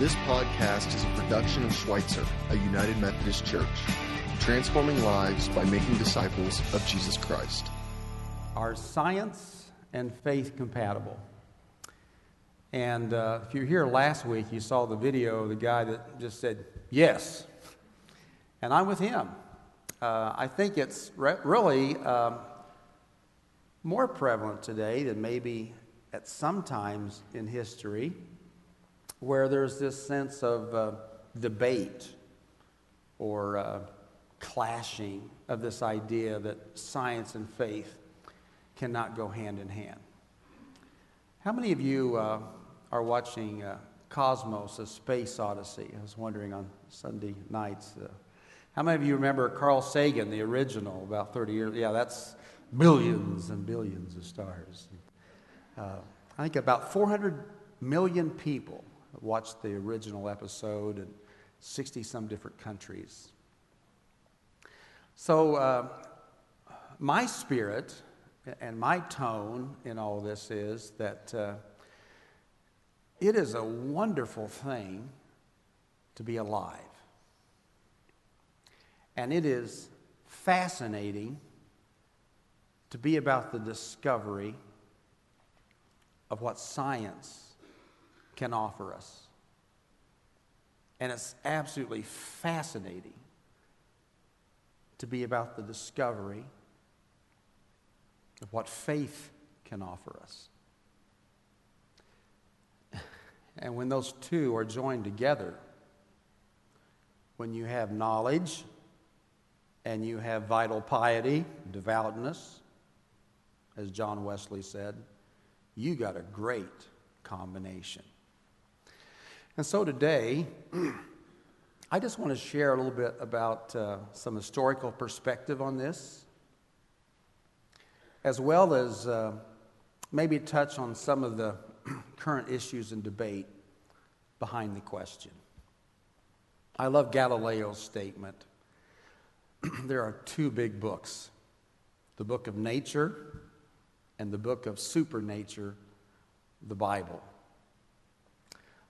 This podcast is a production of Schweitzer, a United Methodist Church, transforming lives by making disciples of Jesus Christ. Are science and faith compatible? And uh, if you were here last week, you saw the video of the guy that just said, yes. And I'm with him. Uh, I think it's re- really um, more prevalent today than maybe at some times in history where there's this sense of uh, debate or uh, clashing of this idea that science and faith cannot go hand in hand. How many of you uh, are watching uh, Cosmos, a space odyssey? I was wondering on Sunday nights. Uh, how many of you remember Carl Sagan, the original, about 30 years? Yeah, that's billions and billions of stars. Uh, I think about 400 million people watched the original episode in 60 some different countries. So, uh, my spirit and my tone in all this is that uh, it is a wonderful thing to be alive. And it is fascinating to be about the discovery of what science can offer us. And it's absolutely fascinating to be about the discovery of what faith can offer us. And when those two are joined together, when you have knowledge and you have vital piety, devoutness, as John Wesley said, you got a great combination. And so today, I just want to share a little bit about uh, some historical perspective on this, as well as uh, maybe touch on some of the current issues and debate behind the question. I love Galileo's statement. there are two big books the book of nature and the book of supernature, the Bible.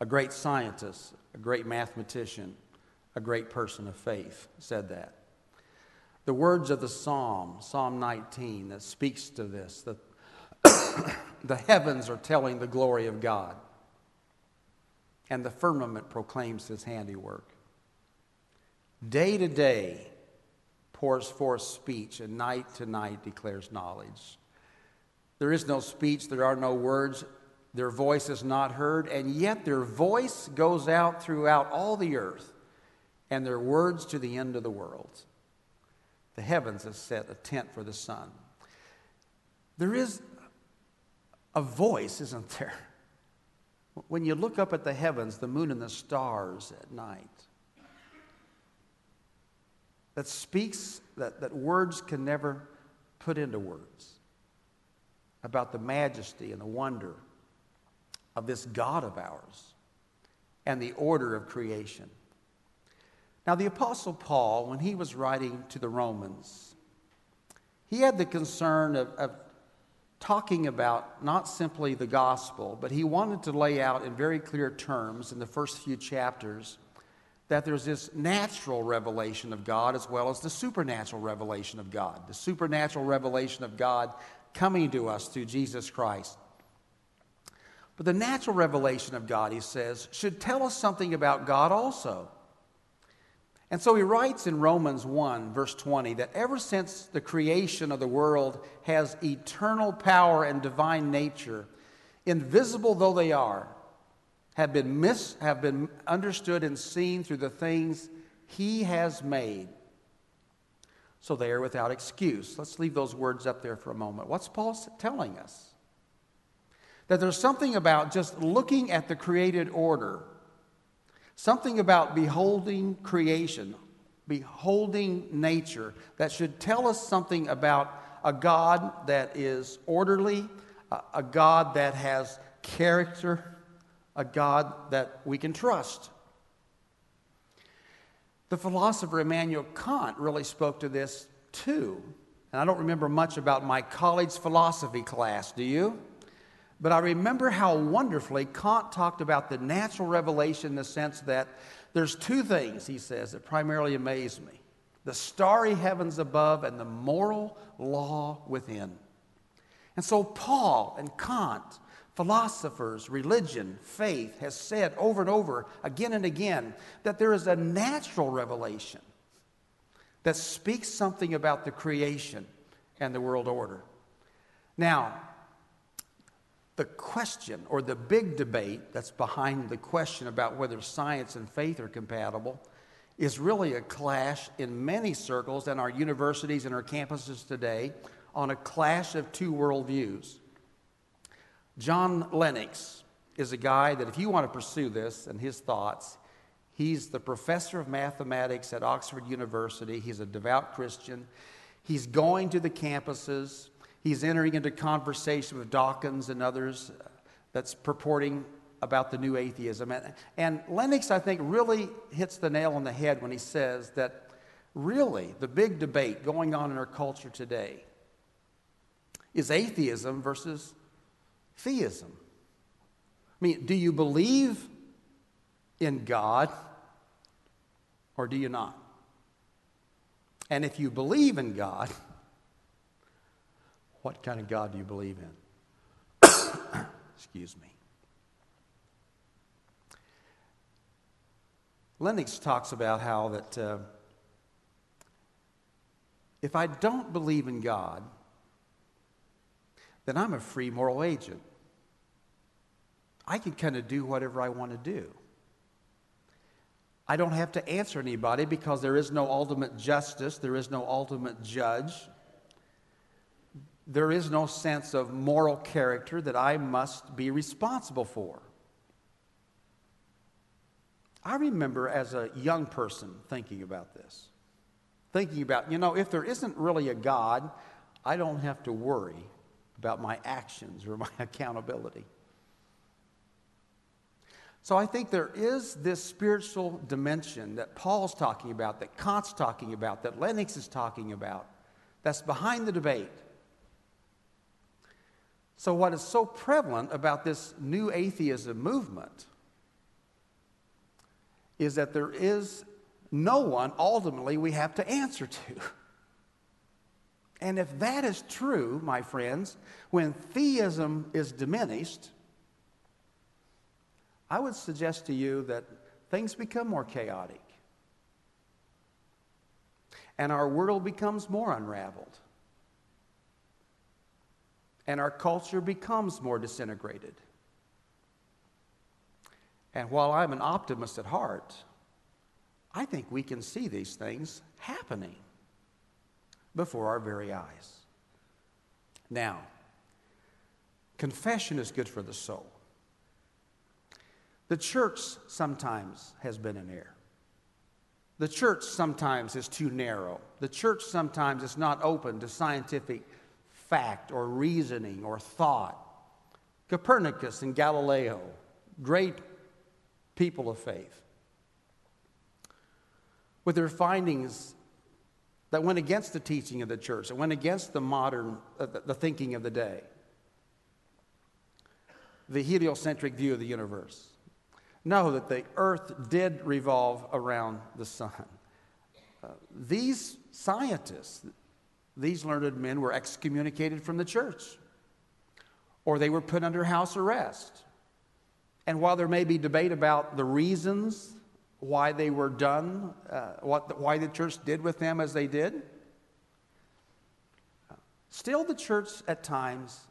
A great scientist, a great mathematician, a great person of faith said that. The words of the Psalm, Psalm 19, that speaks to this, that the heavens are telling the glory of God, and the firmament proclaims his handiwork. Day to day pours forth speech, and night to night declares knowledge. There is no speech, there are no words, their voice is not heard, and yet their voice goes out throughout all the earth, and their words to the end of the world. The heavens have set a tent for the sun. There is a voice, isn't there? When you look up at the heavens, the moon and the stars at night, that speaks, that, that words can never put into words about the majesty and the wonder of this God of ours and the order of creation. Now, the Apostle Paul, when he was writing to the Romans, he had the concern of, of talking about not simply the gospel, but he wanted to lay out in very clear terms in the first few chapters that there's this natural revelation of God as well as the supernatural revelation of God. The supernatural revelation of God coming to us through Jesus Christ. But the natural revelation of God, he says, should tell us something about God also. And so he writes in Romans 1, verse 20, that ever since the creation of the world has eternal power and divine nature, invisible though they are, have been, mis- have been understood and seen through the things he has made. So they are without excuse. Let's leave those words up there for a moment. What's Paul telling us? That there's something about just looking at the created order, something about beholding creation, beholding nature, that should tell us something about a God that is orderly, a God that has character, a God that we can trust. The philosopher Immanuel Kant really spoke to this too. And I don't remember much about my college philosophy class, do you? But I remember how wonderfully Kant talked about the natural revelation in the sense that there's two things, he says, that primarily amaze me the starry heavens above and the moral law within. And so, Paul and Kant, philosophers, religion, faith, has said over and over, again and again, that there is a natural revelation that speaks something about the creation and the world order. Now, the question or the big debate that's behind the question about whether science and faith are compatible is really a clash in many circles and our universities and our campuses today on a clash of two worldviews. John Lennox is a guy that, if you want to pursue this and his thoughts, he's the professor of mathematics at Oxford University. He's a devout Christian. He's going to the campuses He's entering into conversation with Dawkins and others uh, that's purporting about the new atheism. And, and Lennox, I think, really hits the nail on the head when he says that really the big debate going on in our culture today is atheism versus theism. I mean, do you believe in God or do you not? And if you believe in God, what kind of God do you believe in? Excuse me. Lennox talks about how that uh, if I don't believe in God, then I'm a free moral agent. I can kind of do whatever I want to do. I don't have to answer anybody because there is no ultimate justice, there is no ultimate judge there is no sense of moral character that I must be responsible for. I remember as a young person thinking about this. Thinking about, you know, if there isn't really a God, I don't have to worry about my actions or my accountability. So I think there is this spiritual dimension that Paul's talking about, that Kant's talking about, that Lennox is talking about, that's behind the debate. So, what is so prevalent about this new atheism movement is that there is no one ultimately we have to answer to. And if that is true, my friends, when theism is diminished, I would suggest to you that things become more chaotic. And our world becomes more unraveled and our culture becomes more disintegrated. And while I'm an optimist at heart, I think we can see these things happening before our very eyes. Now, confession is good for the soul. The church sometimes has been in error. The church sometimes is too narrow. The church sometimes is not open to scientific fact or reasoning or thought. Copernicus and Galileo, great people of faith, with their findings that went against the teaching of the church, that went against the modern, uh, the thinking of the day, the heliocentric view of the universe. Know that the earth did revolve around the sun. Uh, these scientists, these learned men were excommunicated from the church or they were put under house arrest. And while there may be debate about the reasons why they were done, uh, what why the church did with them as they did, still the church at times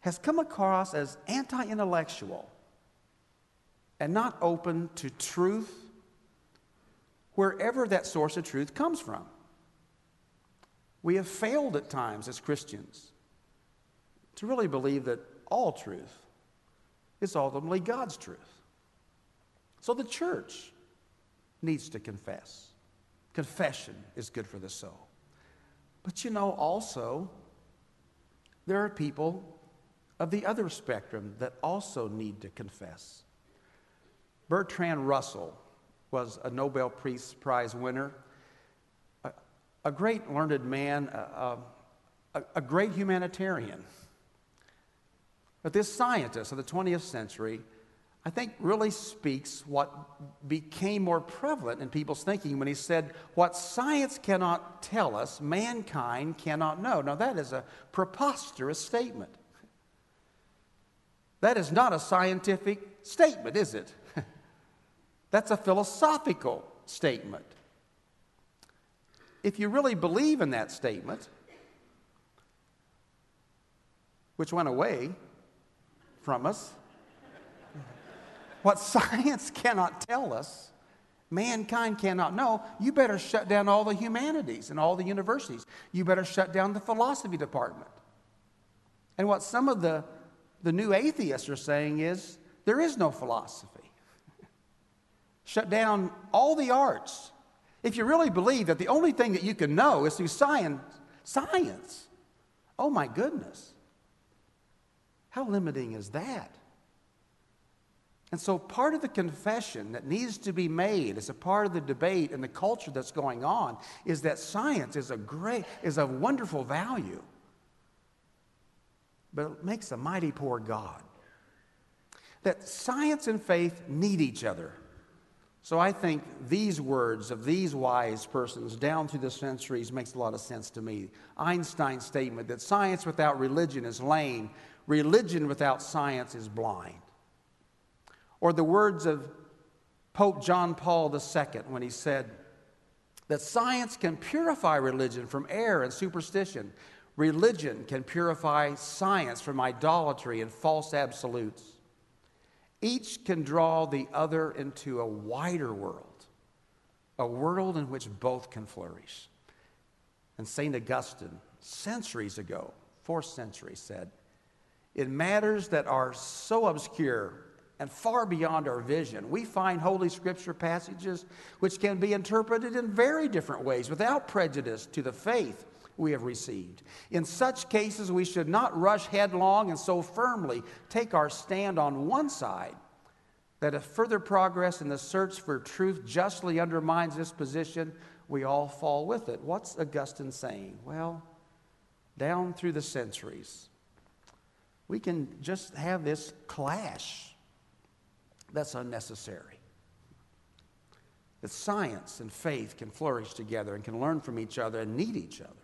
has come across as anti intellectual and not open to truth wherever that source of truth comes from. We have failed at times as Christians to really believe that all truth is ultimately God's truth. So the church needs to confess. Confession is good for the soul. But you know, also, there are people of the other spectrum that also need to confess. Bertrand Russell was a Nobel Peace Prize winner a great learned man, a, a, a great humanitarian. But this scientist of the 20th century, I think, really speaks what became more prevalent in people's thinking when he said, What science cannot tell us, mankind cannot know. Now, that is a preposterous statement. That is not a scientific statement, is it? That's a philosophical statement. If you really believe in that statement, which went away from us, what science cannot tell us, mankind cannot know, you better shut down all the humanities and all the universities. You better shut down the philosophy department. And what some of the, the new atheists are saying is there is no philosophy. shut down all the arts. If you really believe that the only thing that you can know is through science, science. Oh my goodness. How limiting is that? And so, part of the confession that needs to be made as a part of the debate and the culture that's going on is that science is a great, is a wonderful value, but it makes a mighty poor God. That science and faith need each other. So I think these words of these wise persons down through the centuries makes a lot of sense to me. Einstein's statement that science without religion is lame, religion without science is blind. Or the words of Pope John Paul II when he said that science can purify religion from error and superstition. Religion can purify science from idolatry and false absolutes. Each can draw the other into a wider world, a world in which both can flourish. And St. Augustine, centuries ago, fourth century, said, In matters that are so obscure and far beyond our vision. We find Holy Scripture passages which can be interpreted in very different ways without prejudice to the faith we have received. In such cases, we should not rush headlong and so firmly take our stand on one side that if further progress in the search for truth justly undermines this position, we all fall with it. What's Augustine saying? Well, down through the centuries, we can just have this clash that's unnecessary. That science and faith can flourish together and can learn from each other and need each other.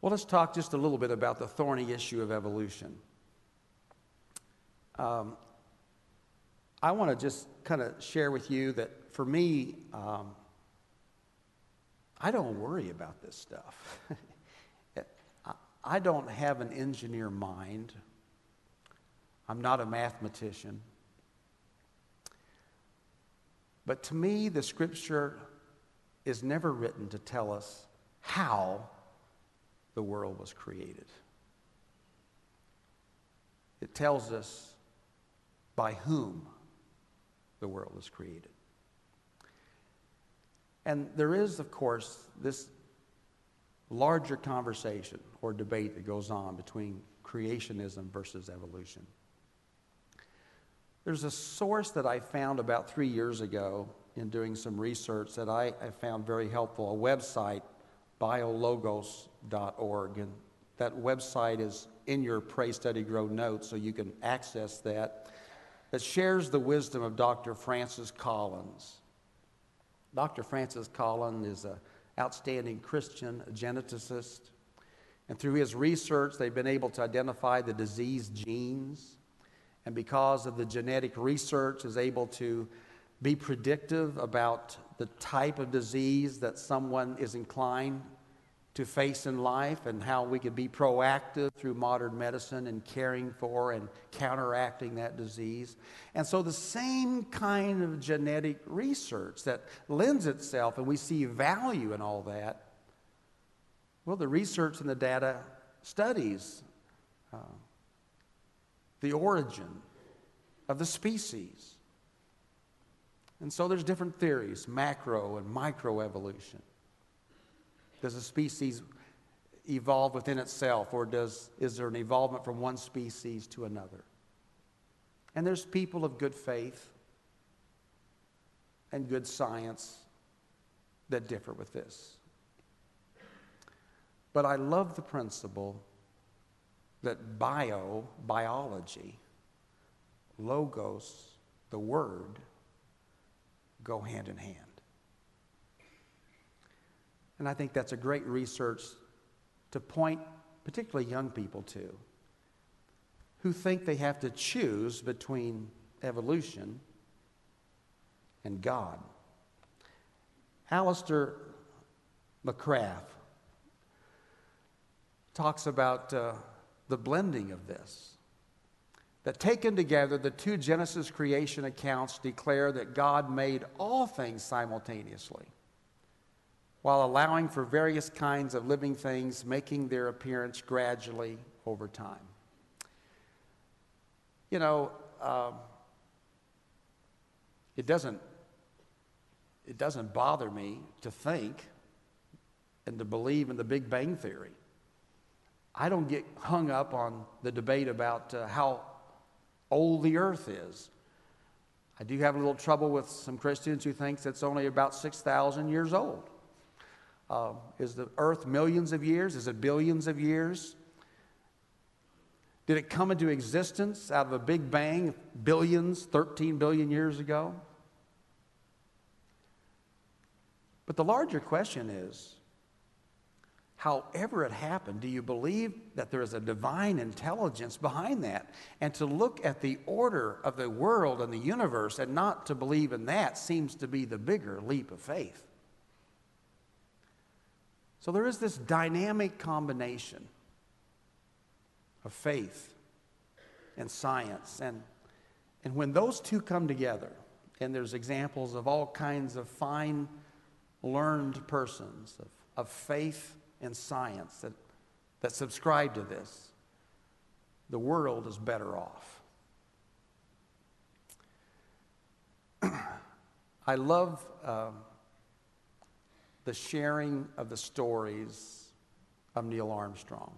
Well, let's talk just a little bit about the thorny issue of evolution. Um, I want to just kind of share with you that for me, um, I don't worry about this stuff. I don't have an engineer mind I'm not a mathematician. But to me, the scripture is never written to tell us how the world was created. It tells us by whom the world was created. And there is, of course, this larger conversation or debate that goes on between creationism versus evolution. There's a source that I found about three years ago in doing some research that I, I found very helpful, a website, biologos.org. And that website is in your Pray, Study, Grow notes, so you can access that. That shares the wisdom of Dr. Francis Collins. Dr. Francis Collins is an outstanding Christian geneticist. And through his research, they've been able to identify the disease genes and because of the genetic research is able to be predictive about the type of disease that someone is inclined to face in life and how we could be proactive through modern medicine and caring for and counteracting that disease. And so, the same kind of genetic research that lends itself, and we see value in all that. Well, the research and the data studies uh, the origin of the species. And so there's different theories, macro and microevolution. Does a species evolve within itself or does is there an evolvement from one species to another? And there's people of good faith and good science that differ with this. But I love the principle that bio, biology, logos, the word, go hand in hand. And I think that's a great research to point particularly young people to who think they have to choose between evolution and God. Alister McGrath talks about uh, the blending of this. That taken together, the two Genesis creation accounts declare that God made all things simultaneously, while allowing for various kinds of living things making their appearance gradually over time. You know, um, it doesn't it doesn't bother me to think and to believe in the Big Bang Theory. I don't get hung up on the debate about uh, how old the earth is. I do have a little trouble with some Christians who think it's only about 6,000 years old. Uh, is the earth millions of years? Is it billions of years? Did it come into existence out of a big bang billions, 13 billion years ago? But the larger question is however it happened, do you believe that there is a divine intelligence behind that? And to look at the order of the world and the universe and not to believe in that seems to be the bigger leap of faith. So there is this dynamic combination of faith and science. And, and when those two come together, and there's examples of all kinds of fine, learned persons of, of faith and science that, that subscribe to this, the world is better off. I love um, the sharing of the stories of Neil Armstrong.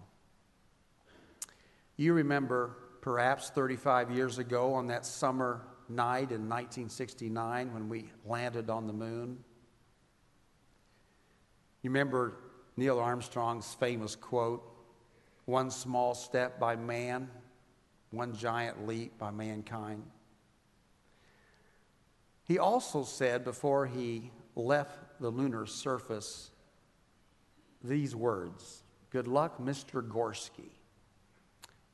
You remember perhaps 35 years ago on that summer night in 1969 when we landed on the moon. You remember Neil Armstrong's famous quote one small step by man, one giant leap by mankind. He also said before he left the lunar surface these words Good luck, Mr. Gorsky.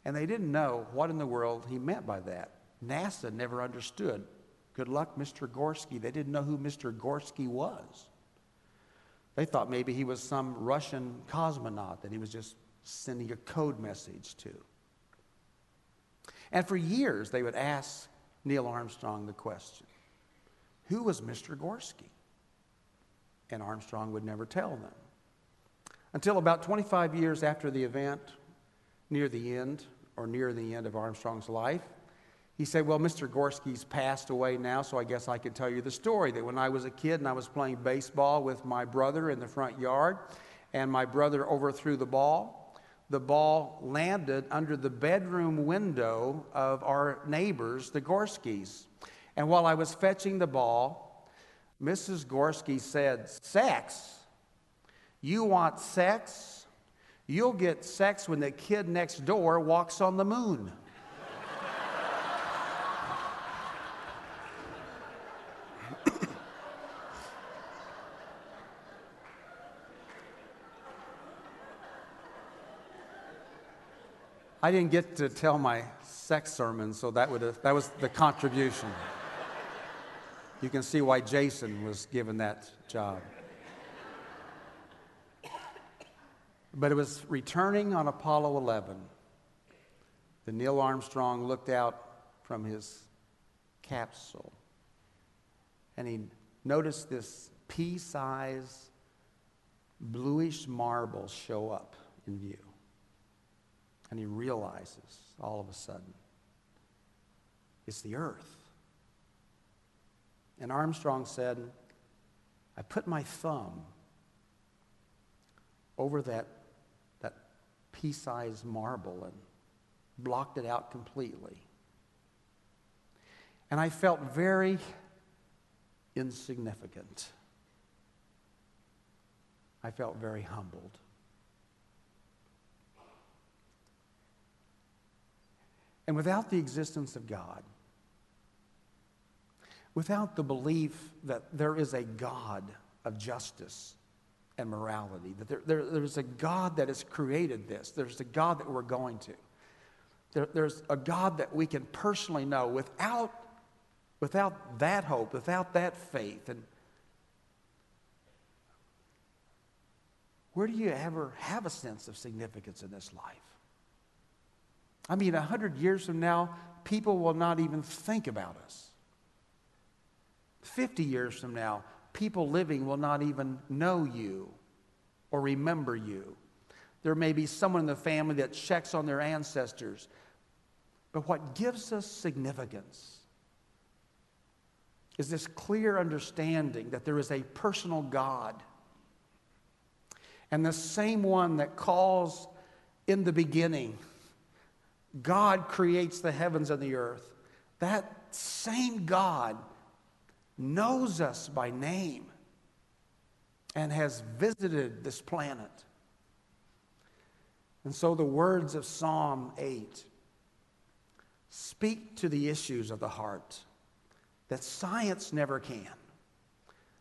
And they didn't know what in the world he meant by that. NASA never understood. Good luck, Mr. Gorsky. They didn't know who Mr. Gorsky was. They thought maybe he was some Russian cosmonaut that he was just sending a code message to. And for years, they would ask Neil Armstrong the question Who was Mr. Gorsky? And Armstrong would never tell them. Until about 25 years after the event, near the end, or near the end of Armstrong's life, he said, Well, Mr. Gorsky's passed away now, so I guess I can tell you the story that when I was a kid and I was playing baseball with my brother in the front yard, and my brother overthrew the ball, the ball landed under the bedroom window of our neighbors, the Gorskys. And while I was fetching the ball, Mrs. Gorsky said, Sex? You want sex? You'll get sex when the kid next door walks on the moon. I didn't get to tell my sex sermon, so that, would that was the contribution. You can see why Jason was given that job. But it was returning on Apollo 11 that Neil Armstrong looked out from his capsule and he noticed this pea sized bluish marble show up in view. And he realizes all of a sudden it's the earth. And Armstrong said, I put my thumb over that, that pea sized marble and blocked it out completely. And I felt very insignificant. I felt very humbled. And without the existence of God, without the belief that there is a God of justice and morality, that there, there, there's a God that has created this, there's a God that we're going to, there, there's a God that we can personally know without, without that hope, without that faith. And where do you ever have a sense of significance in this life? I mean, a hundred years from now, people will not even think about us. 50 years from now, people living will not even know you or remember you. There may be someone in the family that checks on their ancestors. But what gives us significance is this clear understanding that there is a personal God. And the same one that calls in the beginning, God creates the heavens and the earth. That same God knows us by name and has visited this planet. And so the words of Psalm 8 speak to the issues of the heart that science never can.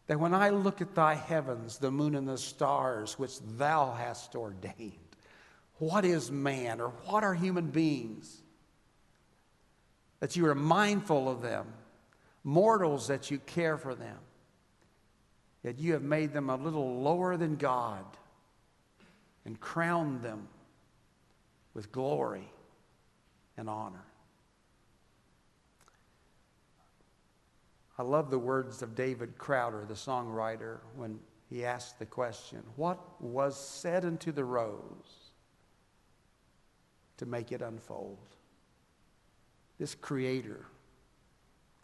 That when I look at thy heavens, the moon and the stars, which thou hast ordained, what is man or what are human beings? That you are mindful of them mortals that you care for them. Yet you have made them a little lower than God and crowned them with glory and honor. I love the words of David Crowder, the songwriter, when he asked the question What was said unto the rose to make it unfold? This creator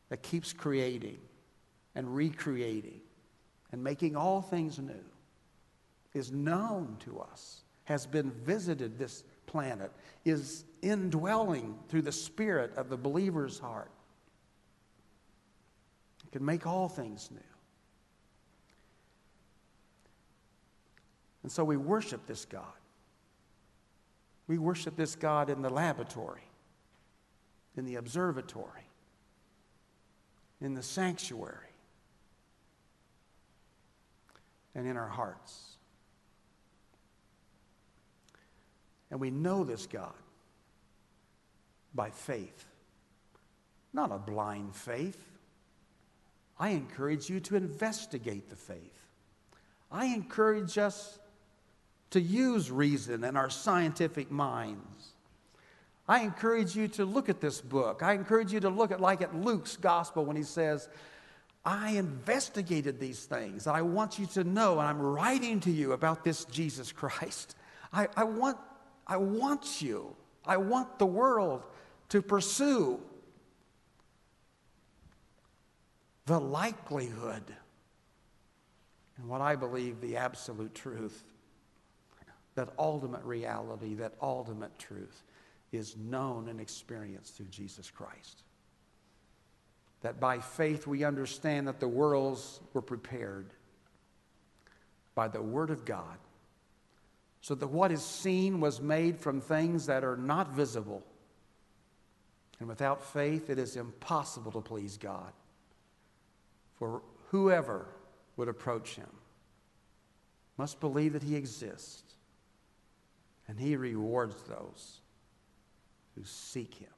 that keeps creating and recreating and making all things new is known to us, has been visited this planet, is indwelling through the spirit of the believer's heart. It can make all things new. And so we worship this God. We worship this God in the laboratory, in the observatory, in the sanctuary and in our hearts. And we know this God by faith, not a blind faith. I encourage you to investigate the faith. I encourage us to use reason and our scientific minds I encourage you to look at this book. I encourage you to look at, like at Luke's gospel when he says, I investigated these things. I want you to know, and I'm writing to you about this Jesus Christ. I, I, want, I want you, I want the world to pursue the likelihood and what I believe the absolute truth, that ultimate reality, that ultimate truth is known and experienced through Jesus Christ. That by faith we understand that the worlds were prepared by the Word of God, so that what is seen was made from things that are not visible. And without faith, it is impossible to please God. For whoever would approach Him must believe that He exists, and He rewards those who seek him.